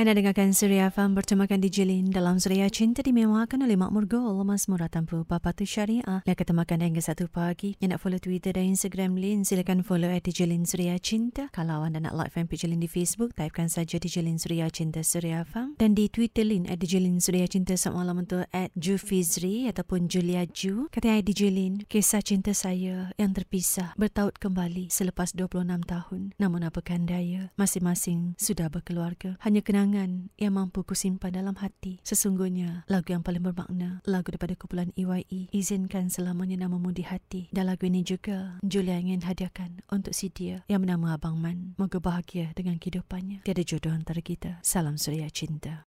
Anda dengarkan Suria Farm bertemakan di Jilin dalam Suria Cinta dimewahkan oleh Makmur Gol, Mas Murah Tanpa Papatu Syariah. Yang ketemakan hingga satu pagi. Yang nak follow Twitter dan Instagram Lin, silakan follow at Jilin Suria Cinta. Kalau anda nak like fanpage Jilin di Facebook, typekan saja di Jilin Suria Cinta Suria Farm. Dan di Twitter Lin, at Jilin Suria Cinta selamat malam untuk at Jufizri ataupun Julia Ju. Kata di Jilin, kisah cinta saya yang terpisah bertaut kembali selepas 26 tahun. Namun apakah daya, masing-masing sudah berkeluarga. Hanya kenangan kenangan yang mampu kusimpan dalam hati. Sesungguhnya, lagu yang paling bermakna, lagu daripada kumpulan EYE, izinkan selamanya namamu di hati. Dan lagu ini juga, Julia ingin hadiahkan untuk si dia yang bernama Abang Man. Moga bahagia dengan kehidupannya. Tiada jodoh antara kita. Salam suria cinta.